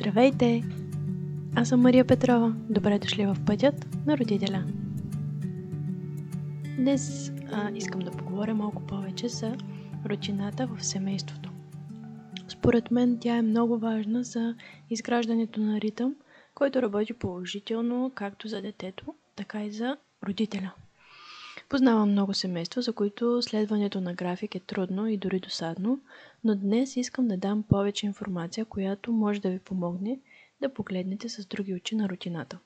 Здравейте! Аз съм Мария Петрова. Добре дошли в пътят на родителя. Днес а, искам да поговоря малко повече за рутината в семейството. Според мен тя е много важна за изграждането на ритъм, който работи положително както за детето, така и за родителя. Познавам много семейства, за които следването на график е трудно и дори досадно, но днес искам да дам повече информация, която може да ви помогне да погледнете с други очи на рутината.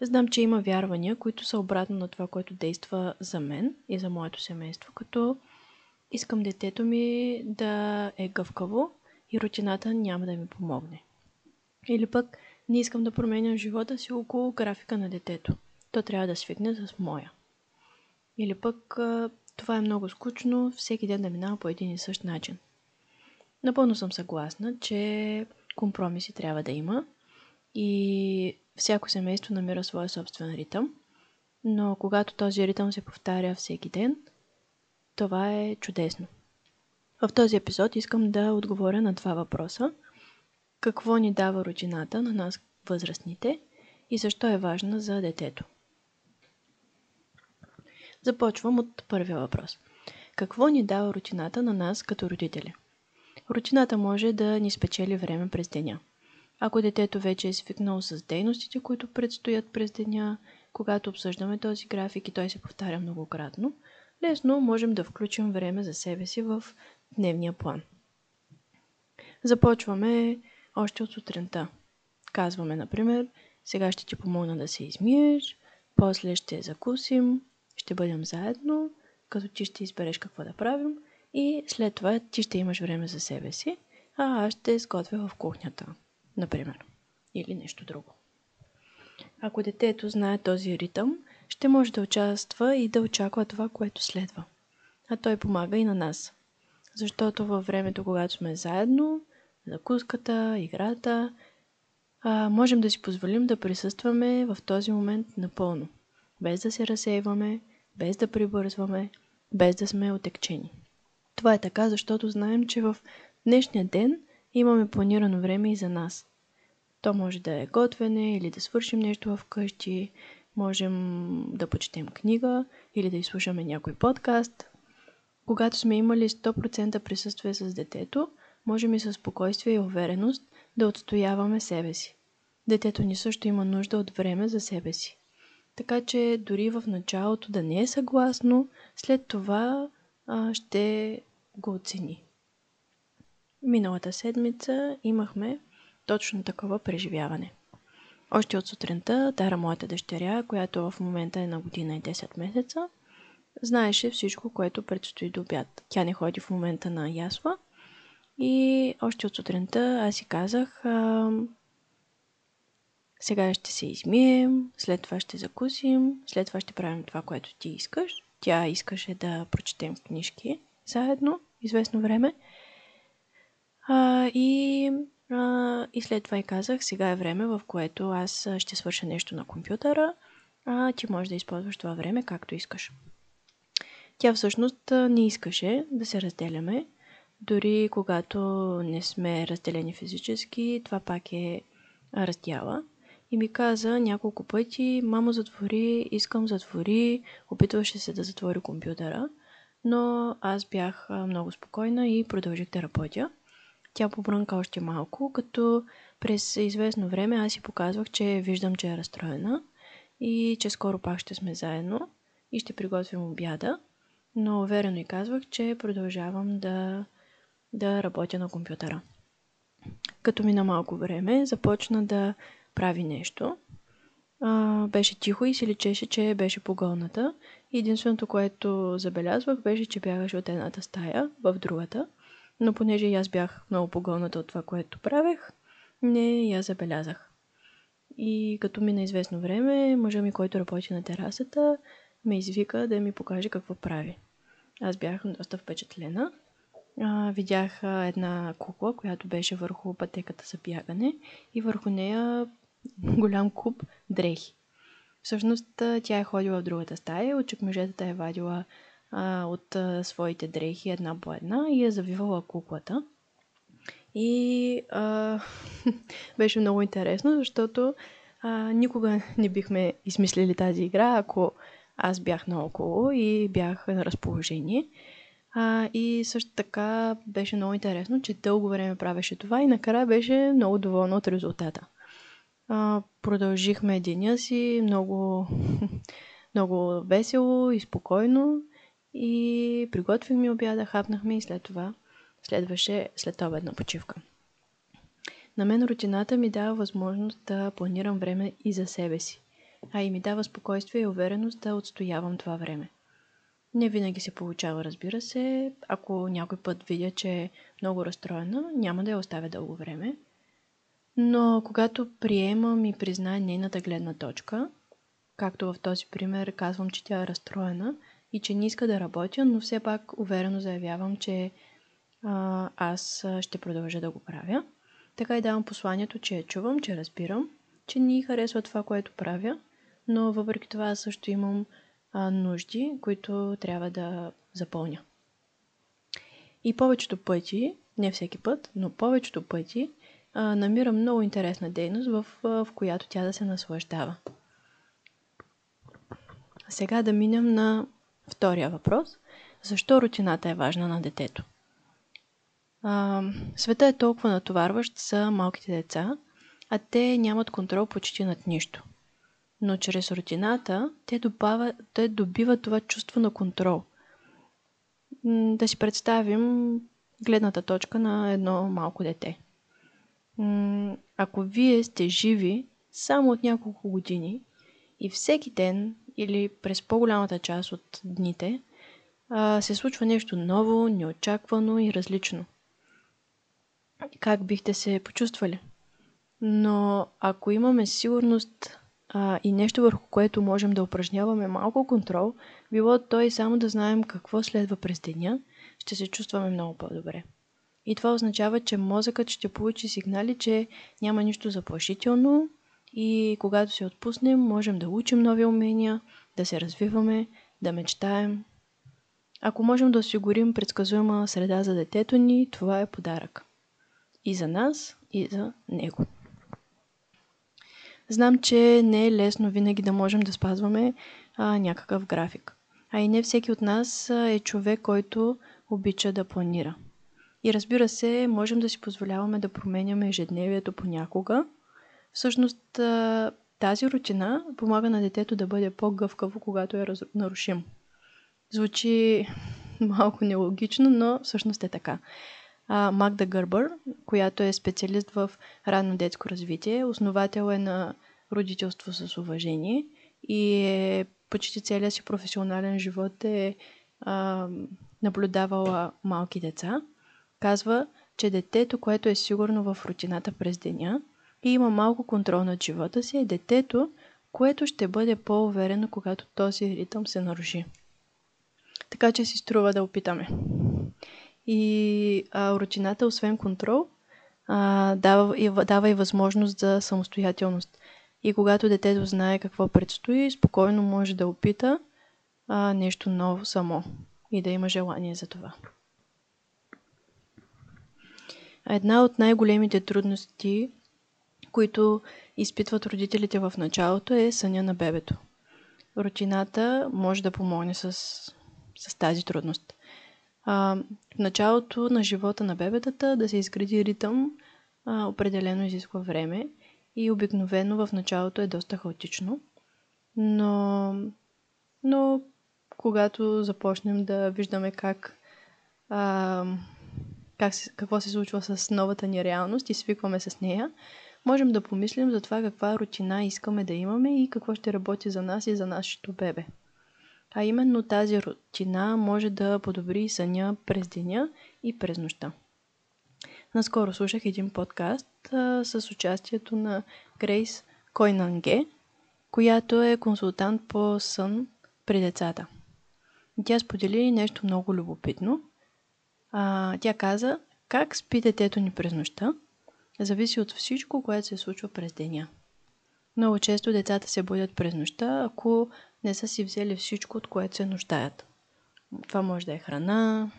Знам, че има вярвания, които са обратно на това, което действа за мен и за моето семейство, като искам детето ми да е гъвкаво и рутината няма да ми помогне. Или пък не искам да променям живота си около графика на детето. То трябва да свикне с моя. Или пък това е много скучно, всеки ден да минава по един и същ начин. Напълно съм съгласна, че компромиси трябва да има и всяко семейство намира своя собствен ритъм, но когато този ритъм се повтаря всеки ден, това е чудесно. В този епизод искам да отговоря на два въпроса. Какво ни дава рутината на нас възрастните и защо е важна за детето? Започвам от първия въпрос. Какво ни дава рутината на нас като родители? Рутината може да ни спечели време през деня. Ако детето вече е свикнало с дейностите, които предстоят през деня, когато обсъждаме този график и той се повтаря многократно, лесно можем да включим време за себе си в дневния план. Започваме още от сутринта. Казваме, например, сега ще ти помогна да се измиеш, после ще закусим, ще бъдем заедно, като ти ще избереш какво да правим и след това ти ще имаш време за себе си, а аз ще сготвя в кухнята, например. Или нещо друго. Ако детето знае този ритъм, ще може да участва и да очаква това, което следва. А той помага и на нас. Защото във времето, когато сме заедно, закуската, играта, а, можем да си позволим да присъстваме в този момент напълно, без да се разсейваме, без да прибързваме, без да сме отекчени. Това е така, защото знаем, че в днешния ден имаме планирано време и за нас. То може да е готвене или да свършим нещо вкъщи, можем да почетем книга или да изслушаме някой подкаст. Когато сме имали 100% присъствие с детето, можем и със спокойствие и увереност да отстояваме себе си. Детето ни също има нужда от време за себе си. Така че дори в началото да не е съгласно, след това а, ще го оцени. Миналата седмица имахме точно такова преживяване. Още от сутринта Дара, моята дъщеря, която в момента е на година и 10 месеца, знаеше всичко, което предстои до обяд. Тя не ходи в момента на ясла и още от сутринта аз си казах, сега ще се измием, след това ще закусим, след това ще правим това, което ти искаш. Тя искаше да прочетем книжки заедно, известно време. А, и, а, и след това и казах, сега е време, в което аз ще свърша нещо на компютъра, а ти можеш да използваш това време както искаш. Тя всъщност не искаше да се разделяме, дори когато не сме разделени физически, това пак е раздяла и ми каза няколко пъти, мамо затвори, искам затвори, опитваше се да затвори компютъра, но аз бях много спокойна и продължих да работя. Тя побрънка още малко, като през известно време аз си показвах, че виждам, че е разстроена и че скоро пак ще сме заедно и ще приготвим обяда, но уверено и казвах, че продължавам да, да работя на компютъра. Като мина малко време, започна да прави нещо. А, беше тихо и си личеше, че беше погълната. Единственото, което забелязвах, беше, че бягаше от едната стая в другата. Но понеже и аз бях много погълната от това, което правех, не я забелязах. И като мина известно време, мъжа ми, който работи на терасата, ме извика да ми покаже какво прави. Аз бях доста впечатлена. А, видях една кукла, която беше върху пътеката за бягане и върху нея голям куп дрехи. Всъщност тя е ходила в другата стая, от чекмежетата е вадила а, от а, своите дрехи една по една и е завивала куклата. И а, беше много интересно, защото а, никога не бихме измислили тази игра, ако аз бях наоколо и бях на разположение. А, и също така беше много интересно, че дълго време правеше това и накрая беше много доволна от резултата. А, продължихме деня си много, много весело и спокойно и приготвихме обяда, хапнахме и след това следваше след обедна почивка. На мен рутината ми дава възможност да планирам време и за себе си, а и ми дава спокойствие и увереност да отстоявам това време. Не винаги се получава, разбира се. Ако някой път видя, че е много разстроена, няма да я оставя дълго време. Но когато приемам и призная нейната гледна точка, както в този пример казвам, че тя е разстроена и че не иска да работя, но все пак уверено заявявам, че а, аз ще продължа да го правя. Така и давам посланието, че я чувам, че разбирам, че ни харесва това, което правя, но въпреки това също имам а, нужди, които трябва да запълня. И повечето пъти, не всеки път, но повечето пъти, а, намирам много интересна дейност, в, в която тя да се наслаждава. Сега да минем на втория въпрос. Защо рутината е важна на детето? А, света е толкова натоварващ за малките деца, а те нямат контрол почти над нищо. Но чрез рутината те, добава, те добиват това чувство на контрол. Да си представим гледната точка на едно малко дете. Ако вие сте живи само от няколко години и всеки ден или през по-голямата част от дните се случва нещо ново, неочаквано и различно – как бихте се почувствали. Но ако имаме сигурност а, и нещо върху което можем да упражняваме малко контрол, било то и само да знаем какво следва през деня, ще се чувстваме много по-добре. И това означава, че мозъкът ще получи сигнали, че няма нищо заплашително и когато се отпуснем, можем да учим нови умения, да се развиваме, да мечтаем. Ако можем да осигурим предсказуема среда за детето ни, това е подарък и за нас, и за него. Знам, че не е лесно винаги да можем да спазваме а, някакъв график. А и не всеки от нас е човек, който обича да планира. И разбира се, можем да си позволяваме да променяме ежедневието понякога. Всъщност, тази рутина помага на детето да бъде по-гъвкаво, когато е нарушим. Звучи малко нелогично, но всъщност е така а, Магда Гърбър, която е специалист в ранно детско развитие. Основател е на родителство с уважение и е, почти целият си професионален живот е а, наблюдавала малки деца. Казва, че детето, което е сигурно в рутината през деня и има малко контрол над живота си, е детето, което ще бъде по-уверено, когато този ритъм се наруши. Така че си струва да опитаме. И а, рутината, освен контрол, а, дава, и, дава и възможност за самостоятелност. И когато детето знае какво предстои, спокойно може да опита а, нещо ново само и да има желание за това. Една от най-големите трудности, които изпитват родителите в началото, е съня на бебето. Рутината може да помогне с, с тази трудност а, в началото на живота на бебетата да се изгради ритъм а, определено изисква време и обикновено в началото е доста хаотично. Но, но когато започнем да виждаме как, а, как какво се случва с новата ни реалност и свикваме с нея, можем да помислим за това каква рутина искаме да имаме и какво ще работи за нас и за нашето бебе. А именно тази рутина може да подобри съня през деня и през нощта. Наскоро слушах един подкаст а, с участието на Грейс Койнанге, която е консултант по сън при децата. Тя сподели нещо много любопитно. А, тя каза, как спи детето ни през нощта, зависи от всичко, което се случва през деня. Много често децата се будят през нощта, ако не са си взели всичко, от което се нуждаят. Това може да е храна,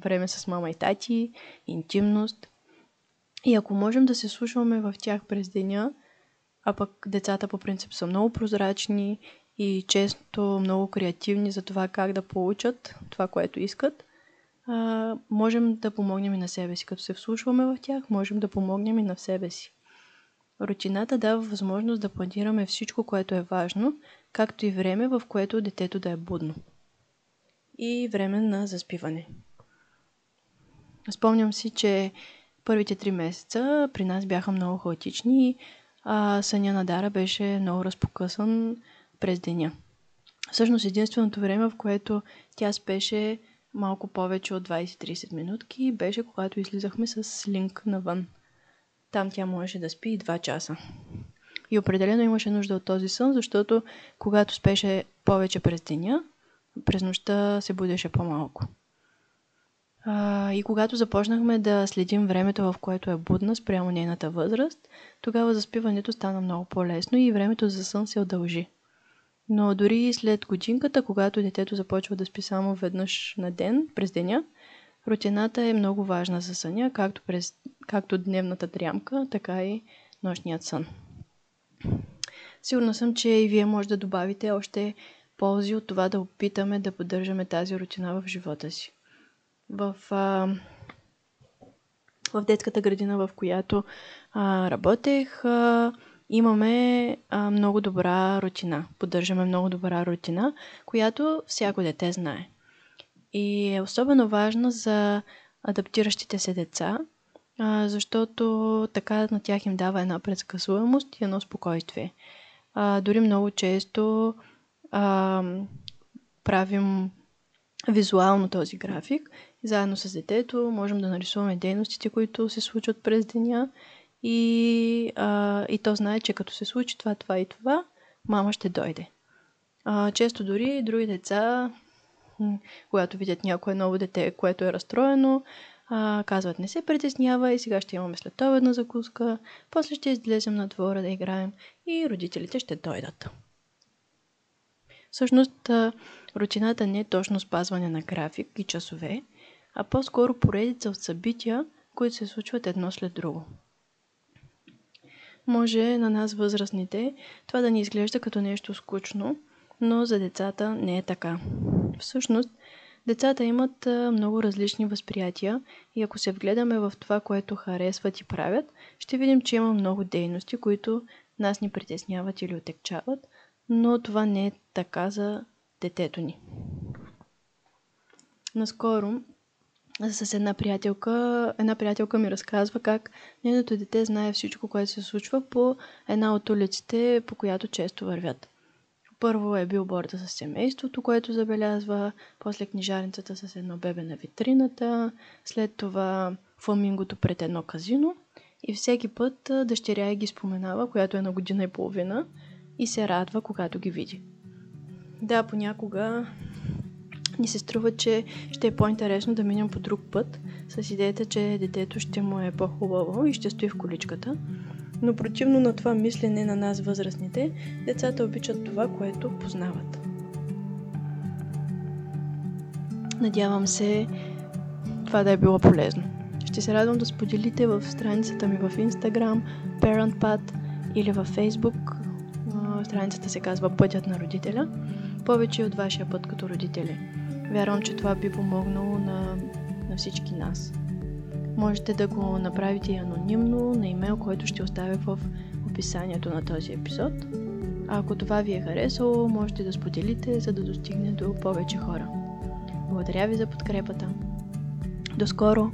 време с мама и тати, интимност. И ако можем да се слушаме в тях през деня, а пък децата по принцип са много прозрачни и често много креативни за това как да получат това, което искат, а, можем да помогнем и на себе си. Като се вслушваме в тях, можем да помогнем и на себе си. Рутината дава възможност да планираме всичко, което е важно, както и време, в което детето да е будно. И време на заспиване. Спомням си, че първите три месеца при нас бяха много хаотични, а съня на Дара беше много разпокъсан през деня. Всъщност единственото време, в което тя спеше малко повече от 20-30 минутки, беше когато излизахме с линк навън. Там тя можеше да спи и 2 часа. И определено имаше нужда от този сън, защото когато спеше повече през деня, през нощта се будеше по-малко. А, и когато започнахме да следим времето, в което е будна спрямо нейната възраст, тогава заспиването стана много по-лесно и времето за сън се удължи. Но дори след годинката, когато детето започва да спи само веднъж на ден, през деня, рутината е много важна за съня, както, през, както дневната дрямка, така и нощният сън. Сигурна съм, че и вие може да добавите още ползи от това да опитаме да поддържаме тази рутина в живота си. В, а, в детската градина, в която а, работех, а, имаме а, много добра рутина. Поддържаме много добра рутина, която всяко дете знае. И е особено важно за адаптиращите се деца, а, защото така на тях им дава една предсказуемост и едно спокойствие. А, дори много често а, правим визуално този график. Заедно с детето можем да нарисуваме дейностите, които се случват през деня и, а, и то знае, че като се случи това, това и това, мама ще дойде. А, често дори други деца, когато видят някое ново дете, което е разстроено, а, казват не се притеснява и сега ще имаме следобедна закуска, после ще излезем на двора да играем и родителите ще дойдат. Всъщност, рутината не е точно спазване на график и часове, а по-скоро поредица от събития, които се случват едно след друго. Може на нас възрастните това да ни изглежда като нещо скучно, но за децата не е така. Всъщност, децата имат много различни възприятия и ако се вгледаме в това, което харесват и правят, ще видим, че има много дейности, които нас ни притесняват или отекчават, но това не е така за детето ни. Наскоро с една приятелка, една приятелка ми разказва как нейното дете знае всичко, което се случва по една от улиците, по която често вървят. Първо е билборда с семейството, което забелязва, после книжарницата с едно бебе на витрината, след това фламингото пред едно казино и всеки път дъщеря ги споменава, която е на година и половина и се радва, когато ги види. Да, понякога ни се струва, че ще е по-интересно да минем по друг път, с идеята, че детето ще му е по-хубаво и ще стои в количката. Но противно на това мислене на нас възрастните, децата обичат това, което познават. Надявам се това да е било полезно. Ще се радвам да споделите в страницата ми в Instagram, ParentPad или във Facebook. Страницата се казва Пътят на родителя. Повече от вашия път като родители. Вярвам, че това би помогнало на, на всички нас. Можете да го направите анонимно на имейл, който ще оставя в описанието на този епизод. А ако това ви е харесало, можете да споделите, за да достигне до повече хора. Благодаря ви за подкрепата. До скоро!